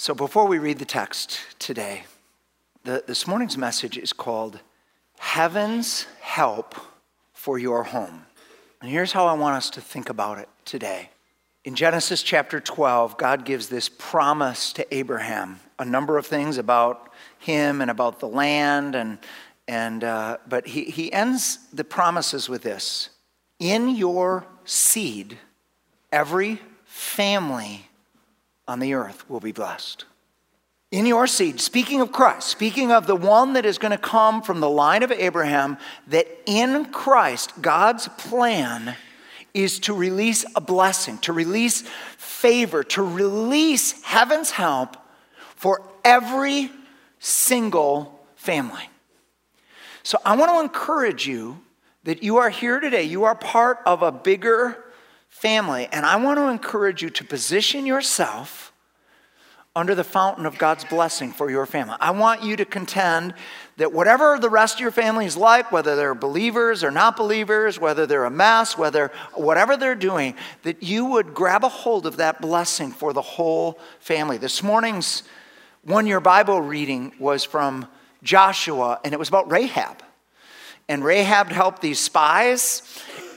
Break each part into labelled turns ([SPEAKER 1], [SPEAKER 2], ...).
[SPEAKER 1] So before we read the text today, the, this morning's message is called Heaven's Help for Your Home. And here's how I want us to think about it today. In Genesis chapter 12, God gives this promise to Abraham, a number of things about him and about the land, and, and, uh, but he, he ends the promises with this In your seed, every family on the earth will be blessed. In your seed, speaking of Christ, speaking of the one that is going to come from the line of Abraham, that in Christ, God's plan is to release a blessing, to release favor, to release heaven's help for every single family. So I want to encourage you that you are here today. You are part of a bigger family. And I want to encourage you to position yourself under the fountain of God's blessing for your family. I want you to contend that whatever the rest of your family is like, whether they're believers or not believers, whether they're a mess, whether whatever they're doing, that you would grab a hold of that blessing for the whole family. This morning's one year Bible reading was from Joshua, and it was about Rahab. And Rahab helped these spies,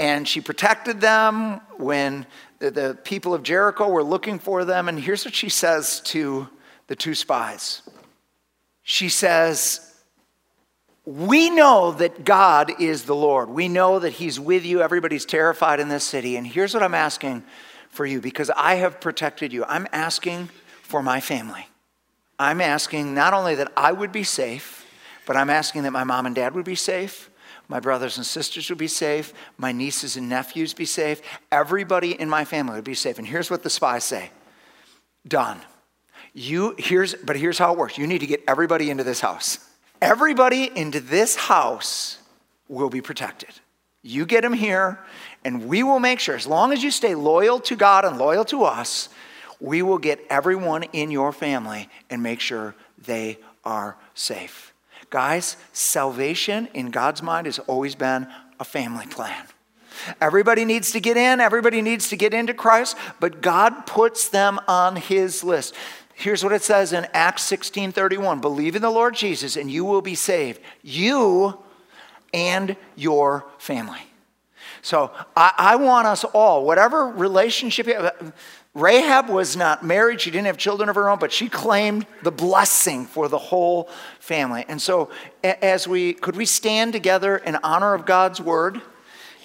[SPEAKER 1] and she protected them when the, people of Jericho were looking for them. And here's what she says to the two spies She says, We know that God is the Lord. We know that He's with you. Everybody's terrified in this city. And here's what I'm asking for you because I have protected you. I'm asking for my family. I'm asking not only that I would be safe, but I'm asking that my mom and dad would be safe my brothers and sisters would be safe, my nieces and nephews be safe, everybody in my family would be safe. And here's what the spies say. Done. You here's but here's how it works. You need to get everybody into this house. Everybody into this house will be protected. You get them here, and we will make sure, as long as you stay loyal to God and loyal to us, we will get everyone in your family and make sure they are safe. Guys, salvation in God's mind has always been a family plan. Everybody needs to get in, everybody needs to get into Christ, but God puts them on his list. Here's what it says in Acts 16 31 Believe in the Lord Jesus, and you will be saved. You and your family. So I, I want us all, whatever relationship, Rahab was not married, she didn't have children of her own, but she claimed the blessing for the whole family. And so, as we could we stand together in honor of God's word?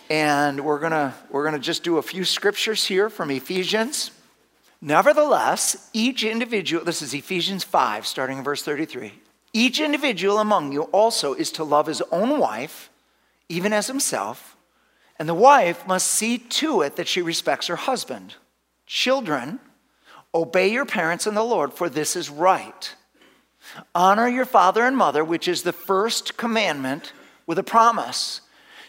[SPEAKER 1] And we're gonna we're gonna just do a few scriptures here from Ephesians. Nevertheless, each individual, this is Ephesians 5, starting in verse 33. Each individual among you also is to love his own wife, even as himself, and the wife must see to it that she respects her husband. Children, obey your parents in the Lord, for this is right. Honor your father and mother, which is the first commandment with a promise,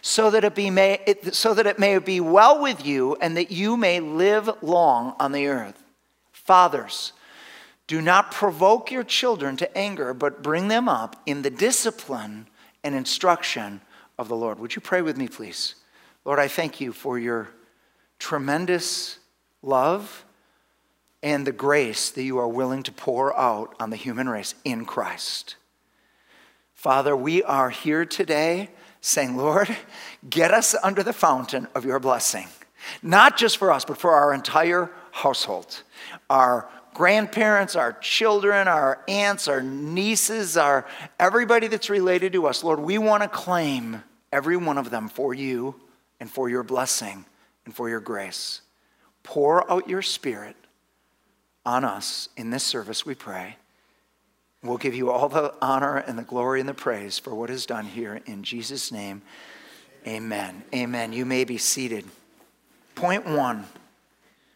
[SPEAKER 1] so that it, be may, it, so that it may be well with you and that you may live long on the earth. Fathers, do not provoke your children to anger, but bring them up in the discipline and instruction of the Lord. Would you pray with me, please? Lord, I thank you for your tremendous love and the grace that you are willing to pour out on the human race in Christ. Father, we are here today saying, Lord, get us under the fountain of your blessing. Not just for us, but for our entire household. Our grandparents, our children, our aunts, our nieces, our everybody that's related to us. Lord, we want to claim every one of them for you and for your blessing and for your grace. Pour out your spirit on us in this service, we pray. We'll give you all the honor and the glory and the praise for what is done here. In Jesus' name, amen. Amen. You may be seated. Point one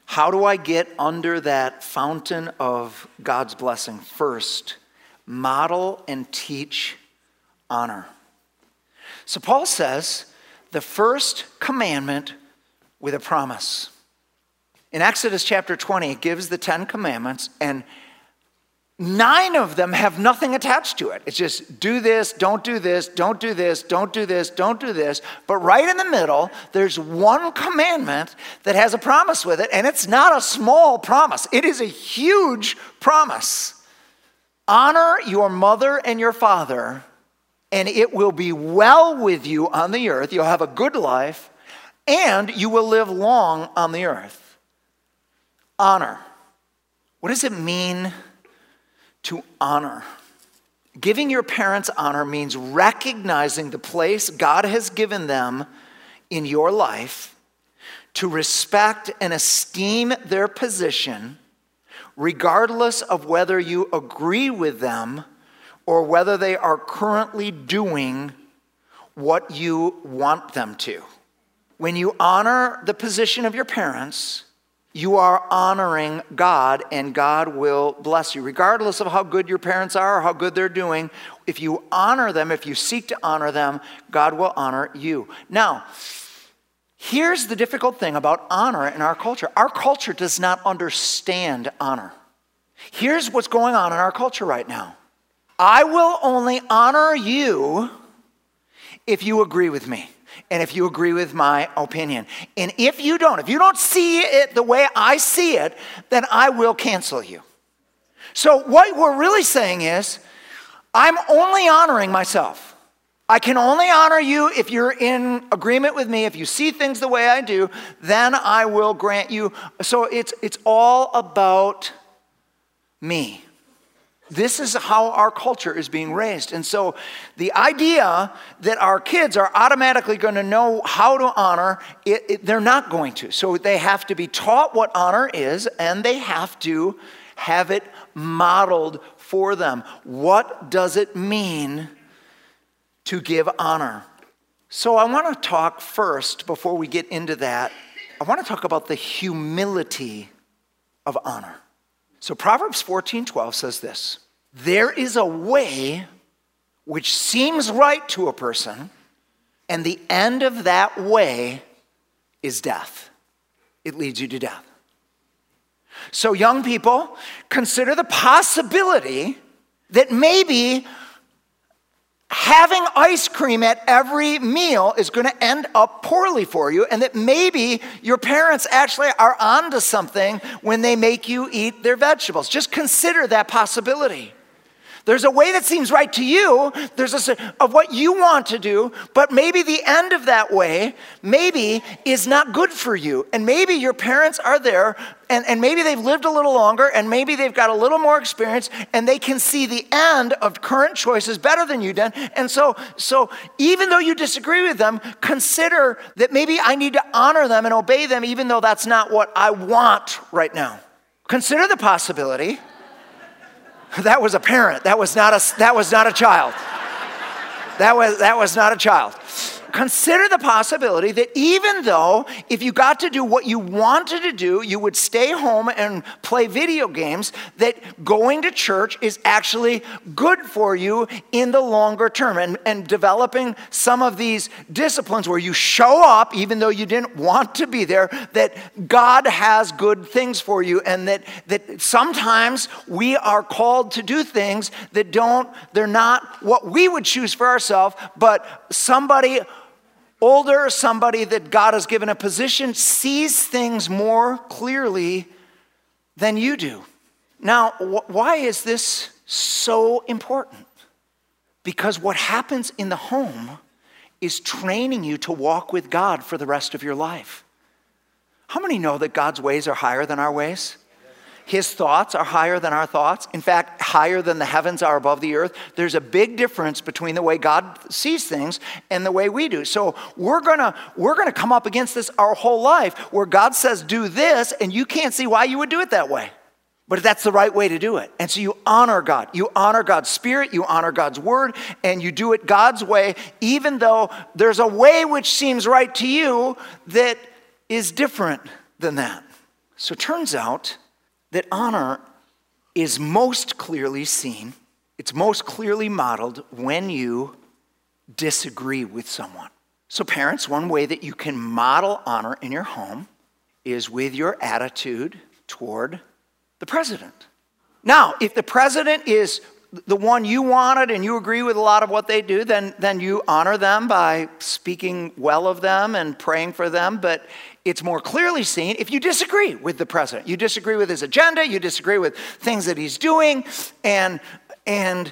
[SPEAKER 1] How do I get under that fountain of God's blessing? First, model and teach honor. So Paul says the first commandment with a promise. In Exodus chapter 20, it gives the Ten Commandments, and nine of them have nothing attached to it. It's just do this, don't do this, don't do this, don't do this, don't do this. But right in the middle, there's one commandment that has a promise with it, and it's not a small promise, it is a huge promise. Honor your mother and your father, and it will be well with you on the earth. You'll have a good life, and you will live long on the earth. Honor. What does it mean to honor? Giving your parents honor means recognizing the place God has given them in your life, to respect and esteem their position, regardless of whether you agree with them or whether they are currently doing what you want them to. When you honor the position of your parents, you are honoring God, and God will bless you. Regardless of how good your parents are or how good they're doing, if you honor them, if you seek to honor them, God will honor you. Now, here's the difficult thing about honor in our culture our culture does not understand honor. Here's what's going on in our culture right now I will only honor you if you agree with me and if you agree with my opinion. And if you don't, if you don't see it the way I see it, then I will cancel you. So, what we're really saying is, I'm only honoring myself. I can only honor you if you're in agreement with me. If you see things the way I do, then I will grant you. So, it's, it's all about me. This is how our culture is being raised. And so the idea that our kids are automatically going to know how to honor, it, it, they're not going to. So they have to be taught what honor is and they have to have it modeled for them. What does it mean to give honor? So I want to talk first, before we get into that, I want to talk about the humility of honor. So Proverbs 14 12 says this There is a way which seems right to a person, and the end of that way is death. It leads you to death. So, young people, consider the possibility that maybe having ice cream at every meal is going to end up poorly for you, and that maybe your parents actually are onto something when they make you eat their vegetables. Just consider that possibility. There's a way that seems right to you, there's a of what you want to do, but maybe the end of that way, maybe, is not good for you. And maybe your parents are there, and, and maybe they've lived a little longer, and maybe they've got a little more experience, and they can see the end of current choices better than you did. And so, so even though you disagree with them, consider that maybe I need to honor them and obey them, even though that's not what I want right now. Consider the possibility that was a parent. That was not a, that was not a child. That was, that was not a child consider the possibility that even though if you got to do what you wanted to do, you would stay home and play video games, that going to church is actually good for you in the longer term. And, and developing some of these disciplines where you show up even though you didn't want to be there, that God has good things for you, and that, that sometimes we are called to do things that don't, they're not what we would choose for ourselves, but somebody older, somebody that God has given a position, sees things more clearly than you do. Now, wh- why is this so important? Because what happens in the home is training you to walk with God for the rest of your life. How many know that God's ways are higher than our ways? His thoughts are higher than our thoughts. In fact, higher than the heavens are above the earth. There's a big difference between the way God sees things and the way we do. So we're gonna we're gonna come up against this our whole life where God says do this and you can't see why you would do it that way. But that's the right way to do it. And so you honor God. You honor God's spirit, you honor God's word, and you do it God's way, even though there's a way which seems right to you that is different than that. So it turns out that honor is most clearly seen, it's most clearly modeled when you disagree with someone. So, parents, one way that you can model honor in your home is with your attitude toward the president. Now, if the president is the one you wanted and you agree with a lot of what they do, then, then you honor them by speaking well of them and praying for them. But it's more clearly seen if you disagree with the president. You disagree with his agenda, you disagree with things that he's doing, and, and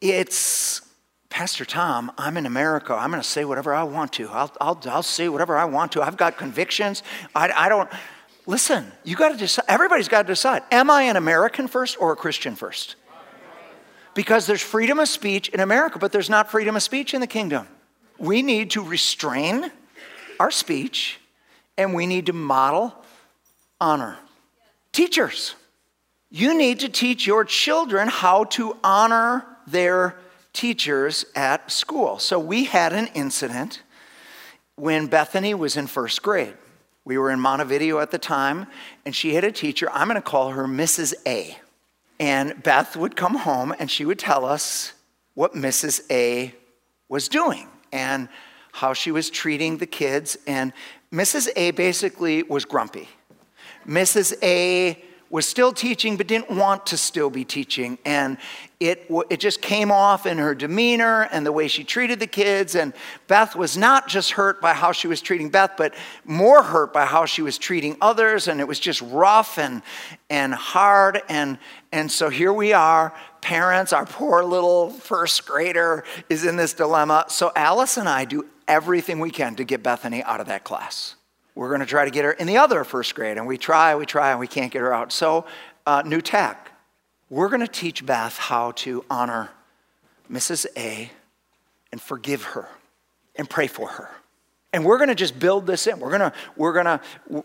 [SPEAKER 1] it's Pastor Tom, I'm in America. I'm going to say whatever I want to. I'll, I'll, I'll say whatever I want to. I've got convictions. I, I don't. Listen, you got to decide. Everybody's got to decide. Am I an American first or a Christian first? Because there's freedom of speech in America, but there's not freedom of speech in the kingdom. We need to restrain our speech and we need to model honor. Teachers, you need to teach your children how to honor their teachers at school. So we had an incident when Bethany was in first grade. We were in Montevideo at the time, and she had a teacher. I'm going to call her Mrs. A. And Beth would come home and she would tell us what Mrs. A was doing and how she was treating the kids. And Mrs. A basically was grumpy. Mrs. A was still teaching but didn't want to still be teaching. And it, it just came off in her demeanor and the way she treated the kids. And Beth was not just hurt by how she was treating Beth, but more hurt by how she was treating others. And it was just rough and, and hard. And, and so here we are, parents, our poor little first grader is in this dilemma. So Alice and I do everything we can to get Bethany out of that class. We're going to try to get her in the other first grade, and we try, we try, and we can't get her out. So, uh, new tack. We're going to teach Beth how to honor Mrs. A and forgive her and pray for her. And we're going to just build this in. We're going to, we're going to,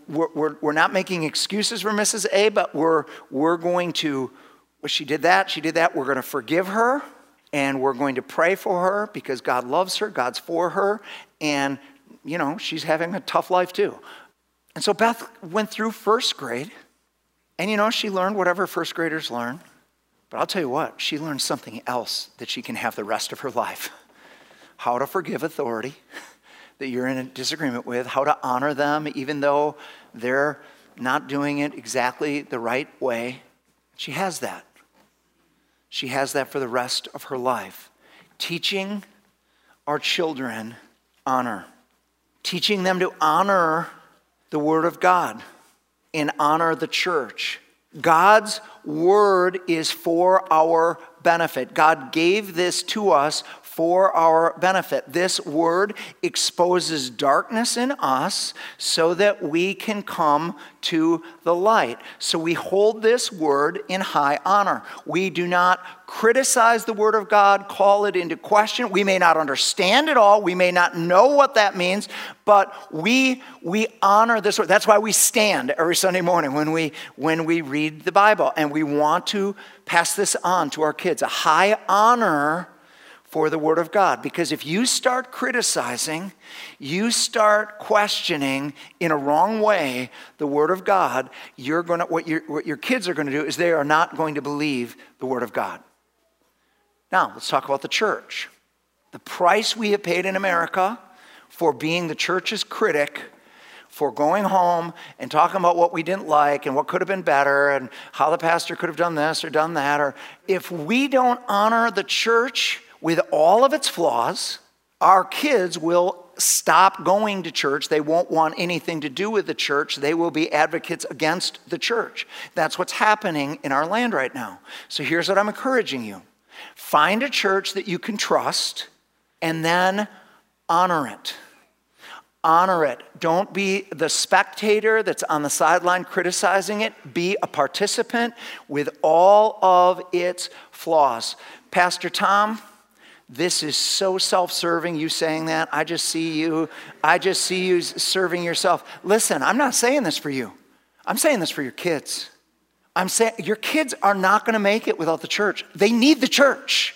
[SPEAKER 1] we're, we're, we're not making excuses for Mrs. A, but we're, we're going to, well, she did that, she did that. We're going to forgive her and we're going to pray for her because God loves her, God's for her, and you know, she's having a tough life too. And so Beth went through first grade, and you know, she learned whatever first graders learn. But I'll tell you what, she learned something else that she can have the rest of her life how to forgive authority that you're in a disagreement with, how to honor them even though they're not doing it exactly the right way. She has that. She has that for the rest of her life. Teaching our children honor teaching them to honor the Word of God and honor the church. God's Word is for our benefit. God gave this to us for our benefit. This word exposes darkness in us so that we can come to the light. So we hold this word in high honor. We do not criticize the word of God, call it into question. We may not understand it all, we may not know what that means, but we we honor this word. That's why we stand every Sunday morning when we when we read the Bible and we want to pass this on to our kids. A high honor for the Word of God. Because if you start criticizing, you start questioning in a wrong way the Word of God, you're gonna, what, what your kids are going to do is they are not going to believe the Word of God. Now, let's talk about the church. The price we have paid in America for being the church's critic for going home and talking about what we didn't like and what could have been better and how the pastor could have done this or done that or if we don't honor the church with all of its flaws, our kids will stop going to church. They won't want anything to do with the church. They will be advocates against the church. That's what's happening in our land right now. So here's what I'm encouraging you find a church that you can trust and then honor it. Honor it. Don't be the spectator that's on the sideline criticizing it. Be a participant with all of its flaws. Pastor Tom, this is so self serving, you saying that. I just see you, I just see you serving yourself. Listen, I'm not saying this for you. I'm saying this for your kids. I'm saying your kids are not going to make it without the church. They need the church.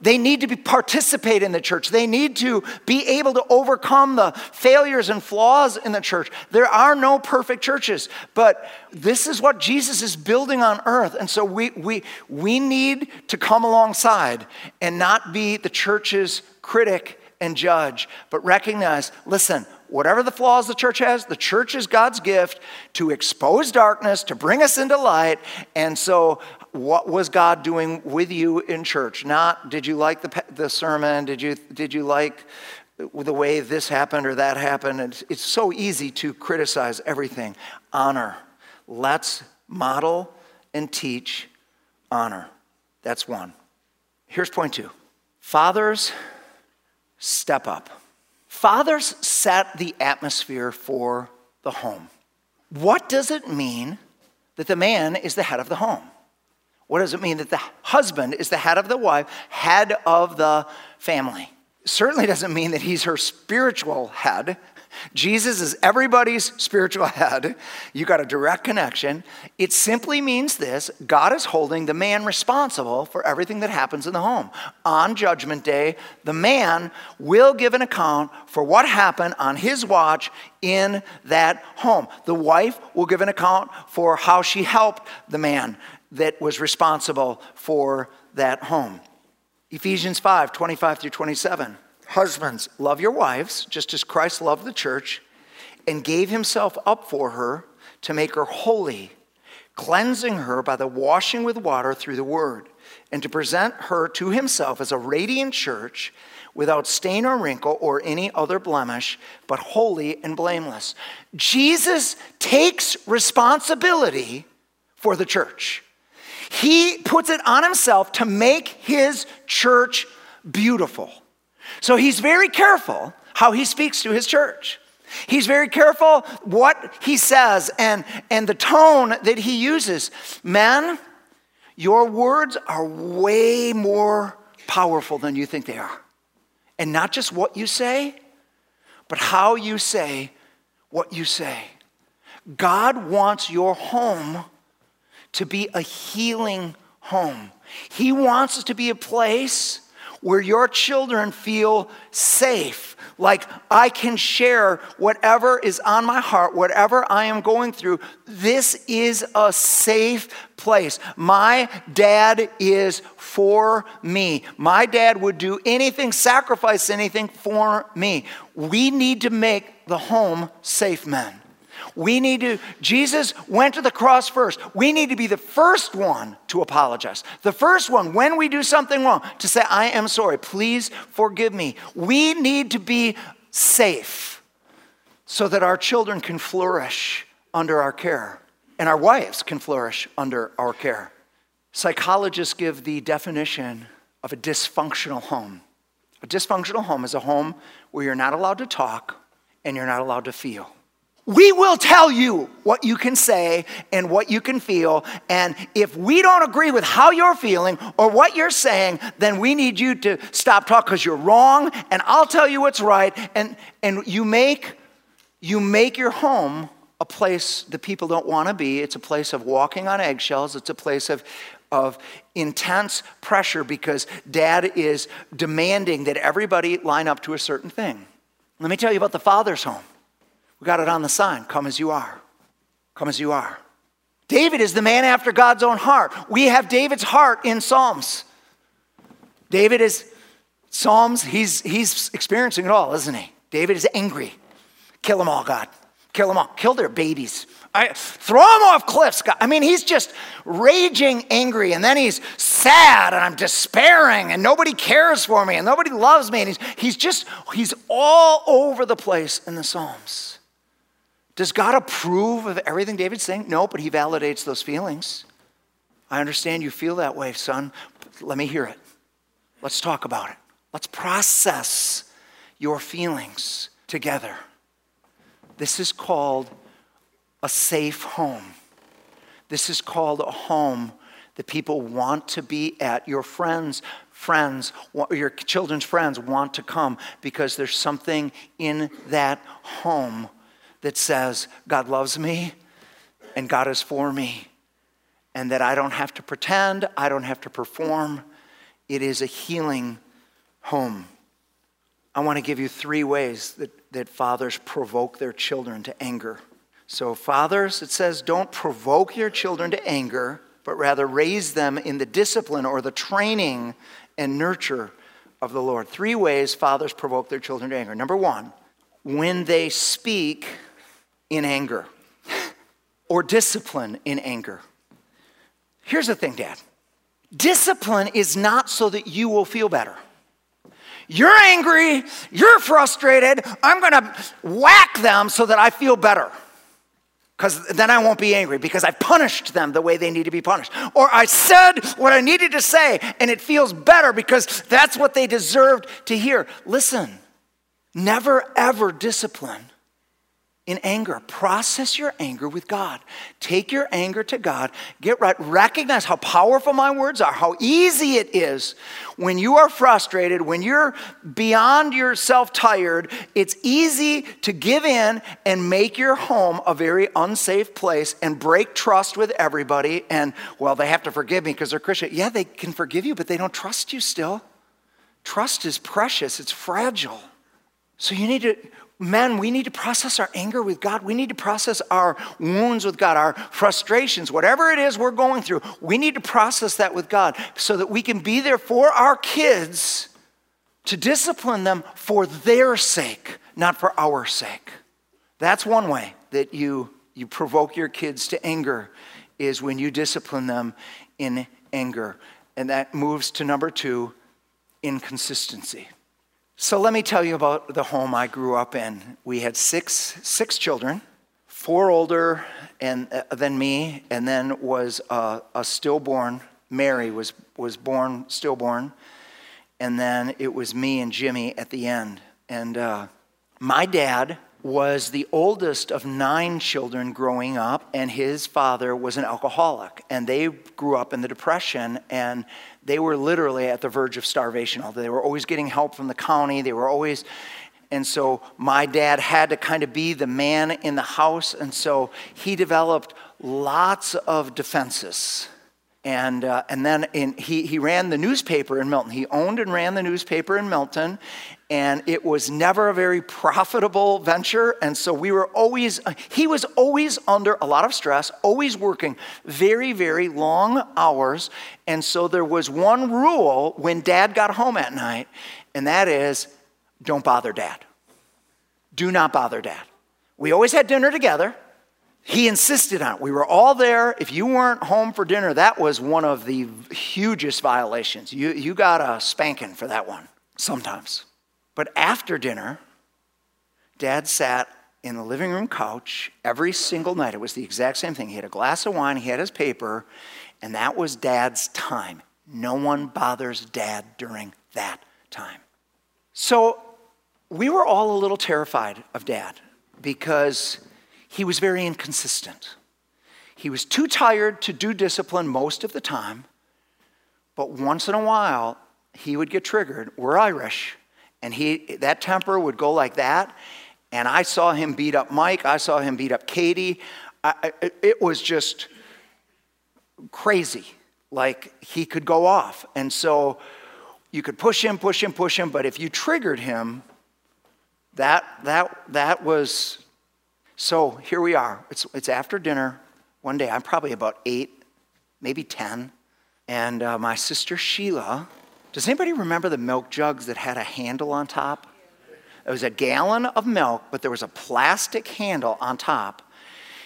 [SPEAKER 1] They need to be, participate in the church. They need to be able to overcome the failures and flaws in the church. There are no perfect churches, but this is what Jesus is building on earth. And so we, we, we need to come alongside and not be the church's critic and judge, but recognize listen, whatever the flaws the church has, the church is God's gift to expose darkness, to bring us into light. And so what was God doing with you in church? Not did you like the, the sermon? Did you, did you like the way this happened or that happened? It's, it's so easy to criticize everything. Honor. Let's model and teach honor. That's one. Here's point two fathers, step up. Fathers set the atmosphere for the home. What does it mean that the man is the head of the home? What does it mean that the husband is the head of the wife, head of the family? Certainly doesn't mean that he's her spiritual head. Jesus is everybody's spiritual head. You got a direct connection. It simply means this God is holding the man responsible for everything that happens in the home. On Judgment Day, the man will give an account for what happened on his watch in that home. The wife will give an account for how she helped the man that was responsible for that home. Ephesians 5 25 through 27. Husbands, love your wives, just as Christ loved the church and gave himself up for her to make her holy, cleansing her by the washing with water through the word, and to present her to himself as a radiant church without stain or wrinkle or any other blemish, but holy and blameless. Jesus takes responsibility for the church. He puts it on himself to make his church beautiful. So he's very careful how he speaks to his church. He's very careful what he says and, and the tone that he uses. Men, your words are way more powerful than you think they are. And not just what you say, but how you say what you say. God wants your home to be a healing home. He wants it to be a place where your children feel safe. Like I can share whatever is on my heart, whatever I am going through. This is a safe place. My dad is for me. My dad would do anything, sacrifice anything for me. We need to make the home safe, men. We need to, Jesus went to the cross first. We need to be the first one to apologize. The first one, when we do something wrong, to say, I am sorry, please forgive me. We need to be safe so that our children can flourish under our care and our wives can flourish under our care. Psychologists give the definition of a dysfunctional home. A dysfunctional home is a home where you're not allowed to talk and you're not allowed to feel. We will tell you what you can say and what you can feel. And if we don't agree with how you're feeling or what you're saying, then we need you to stop talking because you're wrong and I'll tell you what's right. And, and you, make, you make your home a place that people don't want to be. It's a place of walking on eggshells. It's a place of, of intense pressure because dad is demanding that everybody line up to a certain thing. Let me tell you about the father's home. We got it on the sign come as you are. Come as you are. David is the man after God's own heart. We have David's heart in Psalms. David is, Psalms, he's, he's experiencing it all, isn't he? David is angry. Kill them all, God. Kill them all. Kill their babies. I, throw them off cliffs. God. I mean, he's just raging angry, and then he's sad, and I'm despairing, and nobody cares for me, and nobody loves me, and he's, he's just, he's all over the place in the Psalms. Does God approve of everything David's saying? No, but he validates those feelings. I understand you feel that way, son. Let me hear it. Let's talk about it. Let's process your feelings together. This is called a safe home. This is called a home that people want to be at. Your friends, friends, your children's friends want to come because there's something in that home that says, God loves me and God is for me, and that I don't have to pretend, I don't have to perform. It is a healing home. I want to give you three ways that, that fathers provoke their children to anger. So, fathers, it says, don't provoke your children to anger, but rather raise them in the discipline or the training and nurture of the Lord. Three ways fathers provoke their children to anger. Number one, when they speak in anger or discipline in anger. Here's the thing, Dad discipline is not so that you will feel better. You're angry, you're frustrated, I'm gonna whack them so that I feel better. Because then I won't be angry because I punished them the way they need to be punished. Or I said what I needed to say and it feels better because that's what they deserved to hear. Listen, never ever discipline in anger. Process your anger with God. Take your anger to God. Get right. Recognize how powerful my words are, how easy it is when you are frustrated, when you're beyond yourself tired. It's easy to give in and make your home a very unsafe place and break trust with everybody. And, well, they have to forgive me because they're Christian. Yeah, they can forgive you, but they don't trust you still. Trust is precious, it's fragile. So you need to men, we need to process our anger with God. We need to process our wounds with God, our frustrations, whatever it is we're going through. We need to process that with God so that we can be there for our kids to discipline them for their sake, not for our sake. That's one way that you, you provoke your kids to anger is when you discipline them in anger. And that moves to number two, inconsistency. So let me tell you about the home I grew up in. We had six, six children, four older and, uh, than me, and then was a, a stillborn. Mary was, was born stillborn. And then it was me and Jimmy at the end. And uh, my dad was the oldest of nine children growing up, and his father was an alcoholic. And they grew up in the Depression, and they were literally at the verge of starvation. Although they were always getting help from the county, they were always. And so my dad had to kind of be the man in the house, and so he developed lots of defenses and, uh, and then in, he, he ran the newspaper in Milton. He owned and ran the newspaper in Milton, and it was never a very profitable venture. And so we were always, he was always under a lot of stress, always working very, very long hours. And so there was one rule when dad got home at night, and that is don't bother dad. Do not bother dad. We always had dinner together. He insisted on it. We were all there. If you weren't home for dinner, that was one of the hugest violations. You, you got a spanking for that one sometimes. But after dinner, dad sat in the living room couch every single night. It was the exact same thing. He had a glass of wine, he had his paper, and that was dad's time. No one bothers dad during that time. So we were all a little terrified of dad because he was very inconsistent. He was too tired to do discipline most of the time, but once in a while, he would get triggered. We're Irish, and he, that temper would go like that. And I saw him beat up Mike, I saw him beat up Katie. I, it was just crazy. Like he could go off. And so you could push him, push him, push him, but if you triggered him, that, that, that was so here we are. It's, it's after dinner one day. I'm probably about eight, maybe 10. And uh, my sister Sheila, does anybody remember the milk jugs that had a handle on top? It was a gallon of milk, but there was a plastic handle on top.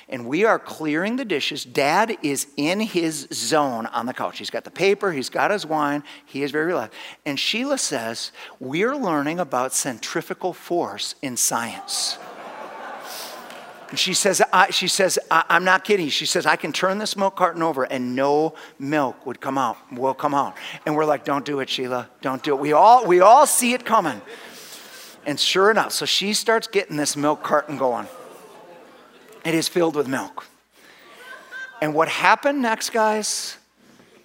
[SPEAKER 1] And we are clearing the dishes. Dad is in his zone on the couch. He's got the paper, he's got his wine, he is very relaxed. And Sheila says, We're learning about centrifugal force in science. And she says, I, she says I, am not kidding. She says, I can turn this milk carton over and no milk would come out, will come out. And we're like, don't do it, Sheila. Don't do it. We all, we all see it coming. And sure enough, so she starts getting this milk carton going. It is filled with milk. And what happened next, guys?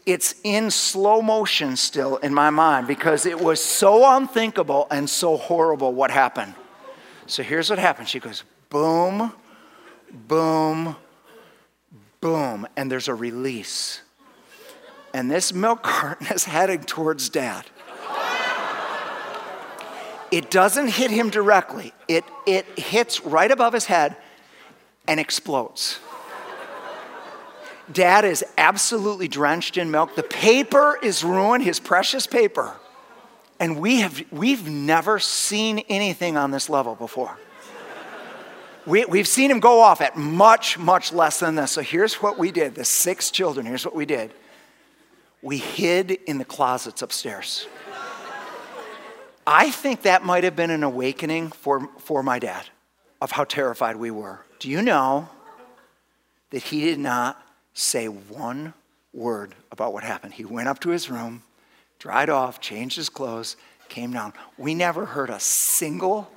[SPEAKER 1] It's in slow motion still in my mind because it was so unthinkable and so horrible what happened. So here's what happened. She goes, boom, boom, boom, and there's a release. And this milk carton is heading towards dad. It doesn't hit him directly, it, it hits right above his head and explodes. Dad is absolutely drenched in milk. The paper is ruined, his precious paper. And we have, we've never seen anything on this level before. We, we've seen him go off at much, much less than this. So here's what we did the six children, here's what we did. We hid in the closets upstairs. I think that might have been an awakening for, for my dad of how terrified we were. Do you know that he did not say one word about what happened? He went up to his room, dried off, changed his clothes, came down. We never heard a single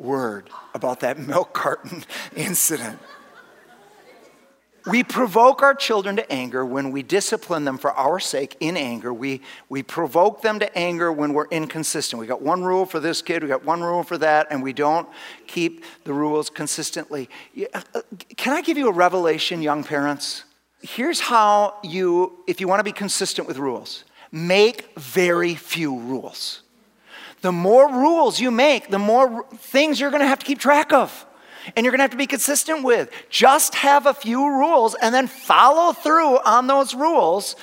[SPEAKER 1] word about that milk carton incident. We provoke our children to anger when we discipline them for our sake in anger. We, we provoke them to anger when we're inconsistent. We got one rule for this kid, we got one rule for that, and we don't keep the rules consistently. Uh, uh, can I give you a revelation, young parents? Here's how you, if you want to be consistent with rules, make very few rules. The more rules you make, the more things you're going to have to keep track of and you're going to have to be consistent with. Just have a few rules and then follow through on those rules.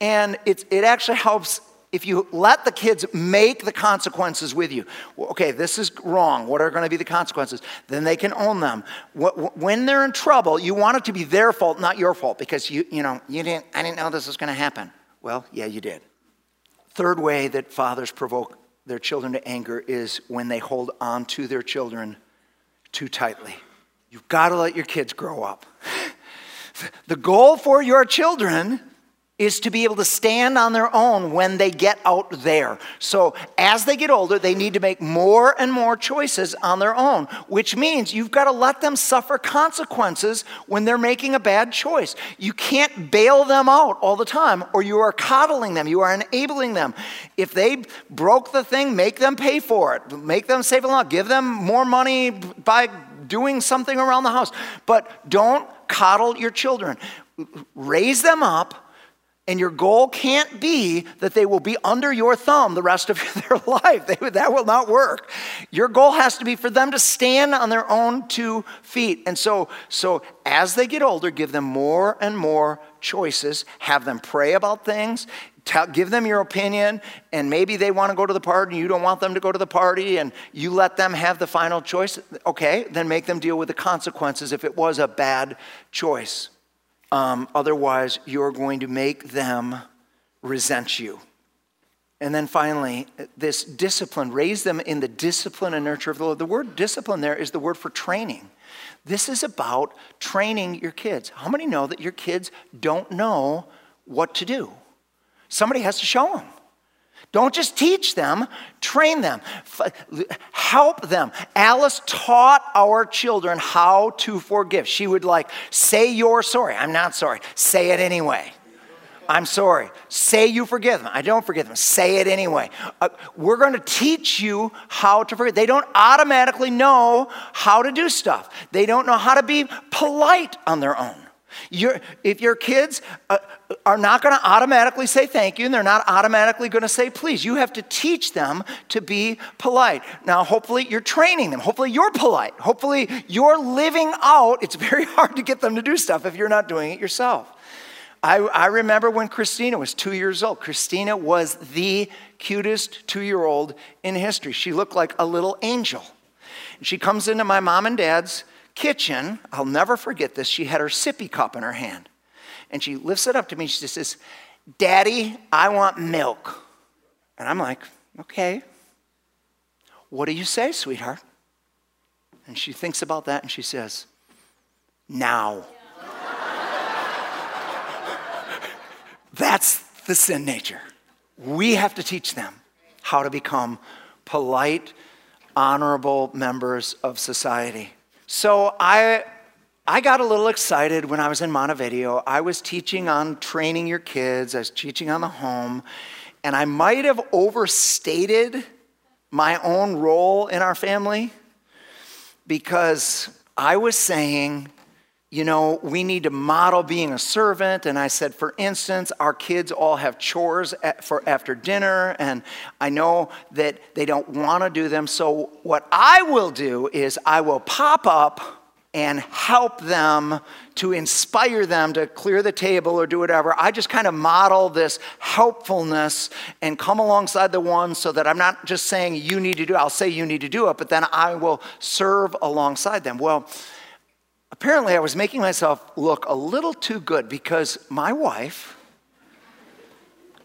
[SPEAKER 1] And it, it actually helps if you let the kids make the consequences with you. Okay, this is wrong. What are going to be the consequences? Then they can own them. When they're in trouble, you want it to be their fault, not your fault, because you, you know, you didn't, I didn't know this was going to happen. Well, yeah, you did. Third way that fathers provoke their children to anger is when they hold on to their children too tightly. You've got to let your kids grow up. The goal for your children is to be able to stand on their own when they get out there. So, as they get older, they need to make more and more choices on their own, which means you've got to let them suffer consequences when they're making a bad choice. You can't bail them out all the time, or you are coddling them, you are enabling them. If they broke the thing, make them pay for it, make them save a lot, give them more money by doing something around the house. But don't coddle your children. Raise them up and your goal can't be that they will be under your thumb the rest of their life. They, that will not work. Your goal has to be for them to stand on their own two feet. And so, so as they get older, give them more and more choices. Have them pray about things. Tell, give them your opinion, and maybe they want to go to the party and you don't want them to go to the party, and you let them have the final choice. Okay, then make them deal with the consequences if it was a bad choice. Um, otherwise, you're going to make them resent you. And then finally, this discipline, raise them in the discipline and nurture of the Lord. The word discipline there is the word for training. This is about training your kids. How many know that your kids don't know what to do? Somebody has to show them. Don't just teach them, train them, help them. Alice taught our children how to forgive. She would like, say you're sorry. I'm not sorry. Say it anyway. I'm sorry. Say you forgive them. I don't forgive them. Say it anyway. Uh, we're going to teach you how to forgive. They don't automatically know how to do stuff, they don't know how to be polite on their own. If your kids uh, are not going to automatically say thank you and they're not automatically going to say please, you have to teach them to be polite. Now, hopefully, you're training them. Hopefully, you're polite. Hopefully, you're living out. It's very hard to get them to do stuff if you're not doing it yourself. I, I remember when Christina was two years old. Christina was the cutest two year old in history. She looked like a little angel. And She comes into my mom and dad's kitchen, I'll never forget this. She had her sippy cup in her hand. And she lifts it up to me. She says, Daddy, I want milk. And I'm like, okay. What do you say, sweetheart? And she thinks about that and she says, now. That's the sin nature. We have to teach them how to become polite, honorable members of society. So I, I got a little excited when I was in Montevideo. I was teaching on training your kids, I was teaching on the home, and I might have overstated my own role in our family because I was saying, you know, we need to model being a servant. And I said, for instance, our kids all have chores for after dinner, and I know that they don't want to do them. So what I will do is I will pop up and help them to inspire them to clear the table or do whatever. I just kind of model this helpfulness and come alongside the ones so that I'm not just saying you need to do. I'll say you need to do it, but then I will serve alongside them. Well, apparently I was making myself look a little too good because my wife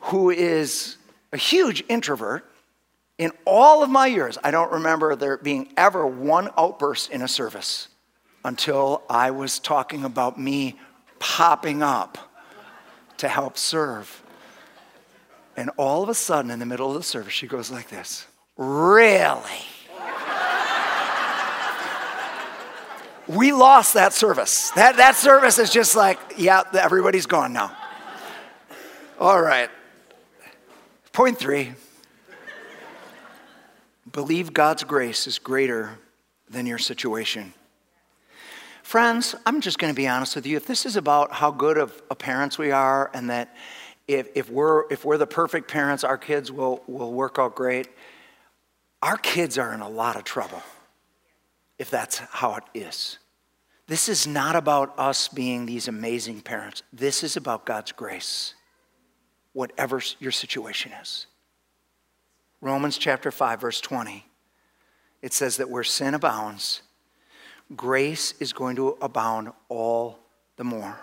[SPEAKER 1] who is a huge introvert, in all of my years, I don't remember there being ever one outburst in a service until I was talking about me popping up to help serve. And all of a sudden, in the middle of the service, she goes like this Really? We lost that service. That, that service is just like, yeah, everybody's gone now. All right. Point three believe God's grace is greater than your situation. Friends, I'm just going to be honest with you. If this is about how good of parents we are and that if, if, we're, if we're the perfect parents, our kids will, will work out great, our kids are in a lot of trouble if that's how it is. This is not about us being these amazing parents. This is about God's grace, whatever your situation is. Romans chapter 5, verse 20. It says that where sin abounds, grace is going to abound all the more.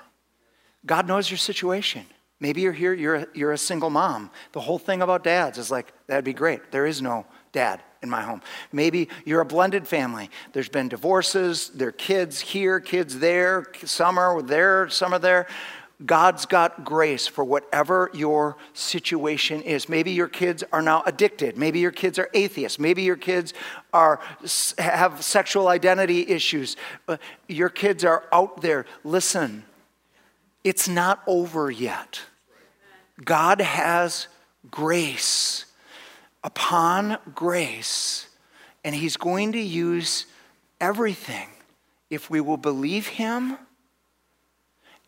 [SPEAKER 1] God knows your situation. Maybe you're here, you're a, you're a single mom. The whole thing about dads is like, that'd be great. There is no dad in my home. Maybe you're a blended family. There's been divorces, there are kids here, kids there, some are there, some are there. God's got grace for whatever your situation is. Maybe your kids are now addicted. Maybe your kids are atheists. Maybe your kids are, have sexual identity issues. Uh, your kids are out there. Listen, it's not over yet. God has grace upon grace, and He's going to use everything if we will believe Him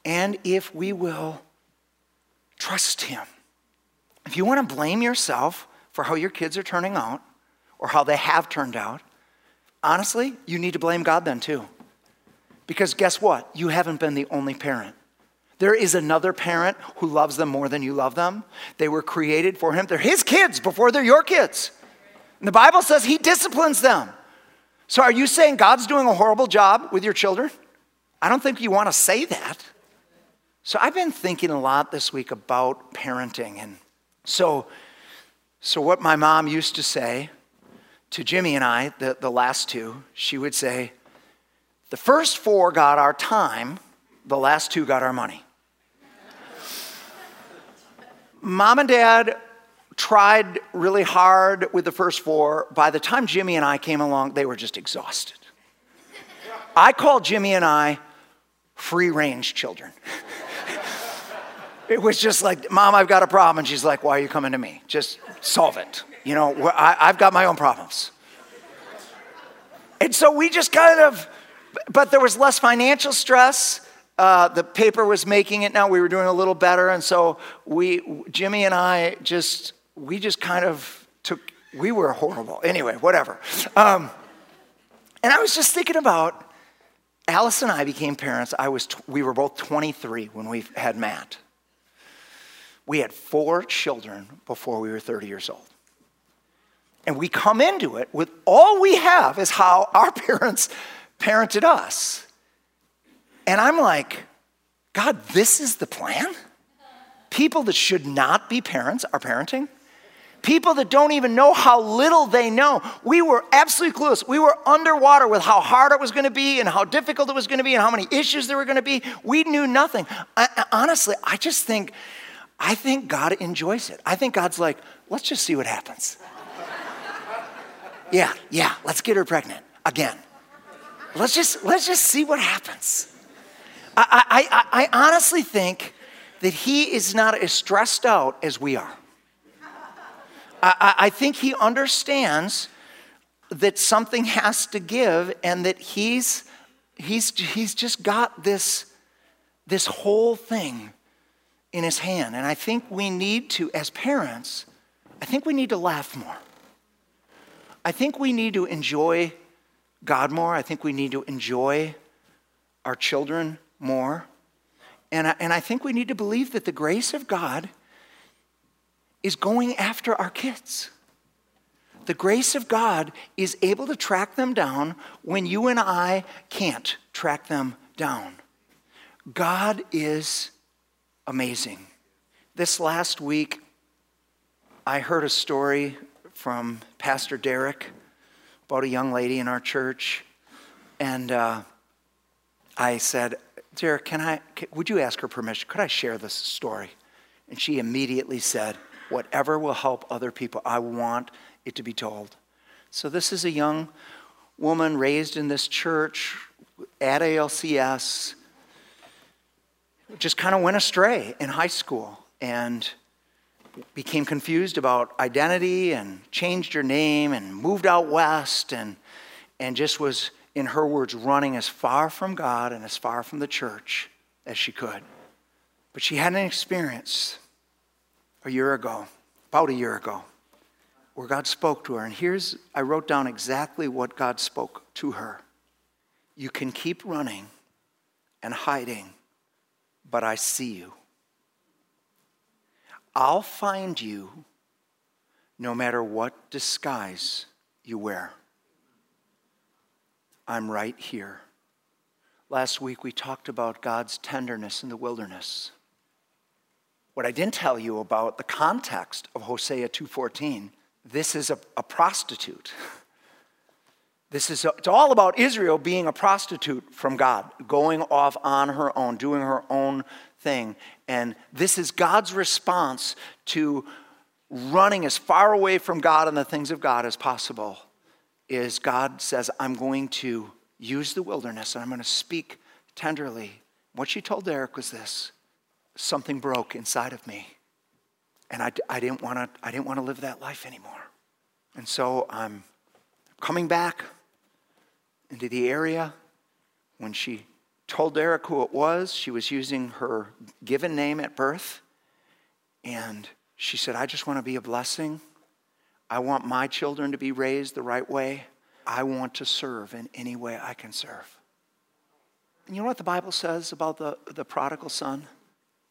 [SPEAKER 1] and if we will trust Him. If you want to blame yourself for how your kids are turning out or how they have turned out, honestly, you need to blame God then too. Because guess what? You haven't been the only parent. There is another parent who loves them more than you love them. They were created for him. They're his kids before they're your kids. And the Bible says he disciplines them. So are you saying God's doing a horrible job with your children? I don't think you want to say that. So I've been thinking a lot this week about parenting. And so, so what my mom used to say to Jimmy and I, the, the last two, she would say, the first four got our time, the last two got our money. Mom and dad tried really hard with the first four. By the time Jimmy and I came along, they were just exhausted. I called Jimmy and I free range children. it was just like, Mom, I've got a problem. And she's like, Why are you coming to me? Just solve it. You know, I, I've got my own problems. And so we just kind of, but there was less financial stress. Uh, the paper was making it now. We were doing a little better. And so we, Jimmy and I just, we just kind of took, we were horrible. Anyway, whatever. Um, and I was just thinking about Alice and I became parents. I was, we were both 23 when we had Matt. We had four children before we were 30 years old. And we come into it with all we have is how our parents parented us. And I'm like, God, this is the plan? People that should not be parents are parenting? People that don't even know how little they know. We were absolutely clueless. We were underwater with how hard it was going to be and how difficult it was going to be and how many issues there were going to be. We knew nothing. I, honestly, I just think I think God enjoys it. I think God's like, let's just see what happens. yeah, yeah, let's get her pregnant again. Let's just let's just see what happens. I, I, I honestly think that he is not as stressed out as we are. I, I think he understands that something has to give and that he's, he's, he's just got this, this whole thing in his hand. And I think we need to, as parents, I think we need to laugh more. I think we need to enjoy God more. I think we need to enjoy our children more. And I, and I think we need to believe that the grace of God is going after our kids. The grace of God is able to track them down when you and I can't track them down. God is amazing. This last week, I heard a story from Pastor Derek about a young lady in our church. And uh, I said, Derek, can I, would you ask her permission? Could I share this story? And she immediately said, Whatever will help other people, I want it to be told. So, this is a young woman raised in this church at ALCS, just kind of went astray in high school and became confused about identity and changed her name and moved out west and, and just was, in her words, running as far from God and as far from the church as she could. But she had an experience a year ago, about a year ago, where God spoke to her. And here's, I wrote down exactly what God spoke to her. You can keep running and hiding, but I see you. I'll find you no matter what disguise you wear. I'm right here. Last week we talked about God's tenderness in the wilderness. What I didn't tell you about the context of Hosea 2:14, this is a, a prostitute. This is a, it's all about Israel being a prostitute from God, going off on her own, doing her own thing. And this is God's response to running as far away from God and the things of God as possible. Is God says, I'm going to use the wilderness and I'm going to speak tenderly. What she told Derek was this something broke inside of me. And I, I didn't want to I didn't want to live that life anymore. And so I'm coming back into the area. When she told Derek who it was, she was using her given name at birth. And she said, I just want to be a blessing. I want my children to be raised the right way. I want to serve in any way I can serve. And you know what the Bible says about the, the prodigal son?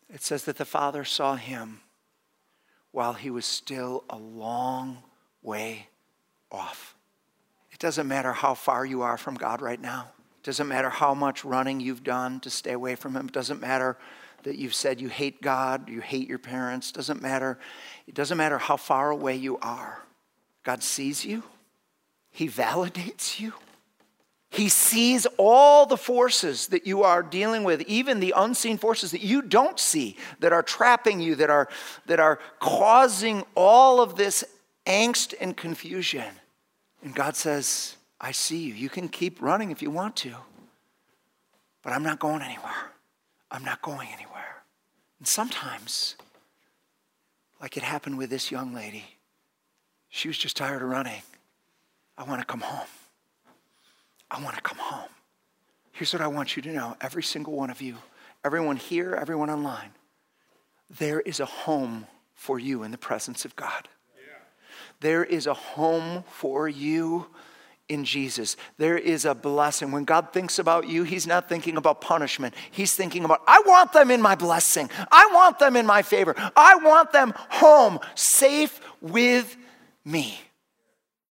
[SPEAKER 1] It says that the father saw him while he was still a long way off. It doesn't matter how far you are from God right now. It doesn't matter how much running you've done to stay away from Him. It doesn't matter that you've said you hate God, you hate your parents. It doesn't matter. It doesn't matter how far away you are. God sees you. He validates you. He sees all the forces that you are dealing with, even the unseen forces that you don't see, that are trapping you, that are, that are causing all of this angst and confusion. And God says, I see you. You can keep running if you want to, but I'm not going anywhere. I'm not going anywhere. And sometimes, like it happened with this young lady, she was just tired of running. I want to come home. I want to come home. Here's what I want you to know every single one of you, everyone here, everyone online, there is a home for you in the presence of God. Yeah. There is a home for you in Jesus. There is a blessing. When God thinks about you, He's not thinking about punishment. He's thinking about, I want them in my blessing. I want them in my favor. I want them home, safe with me.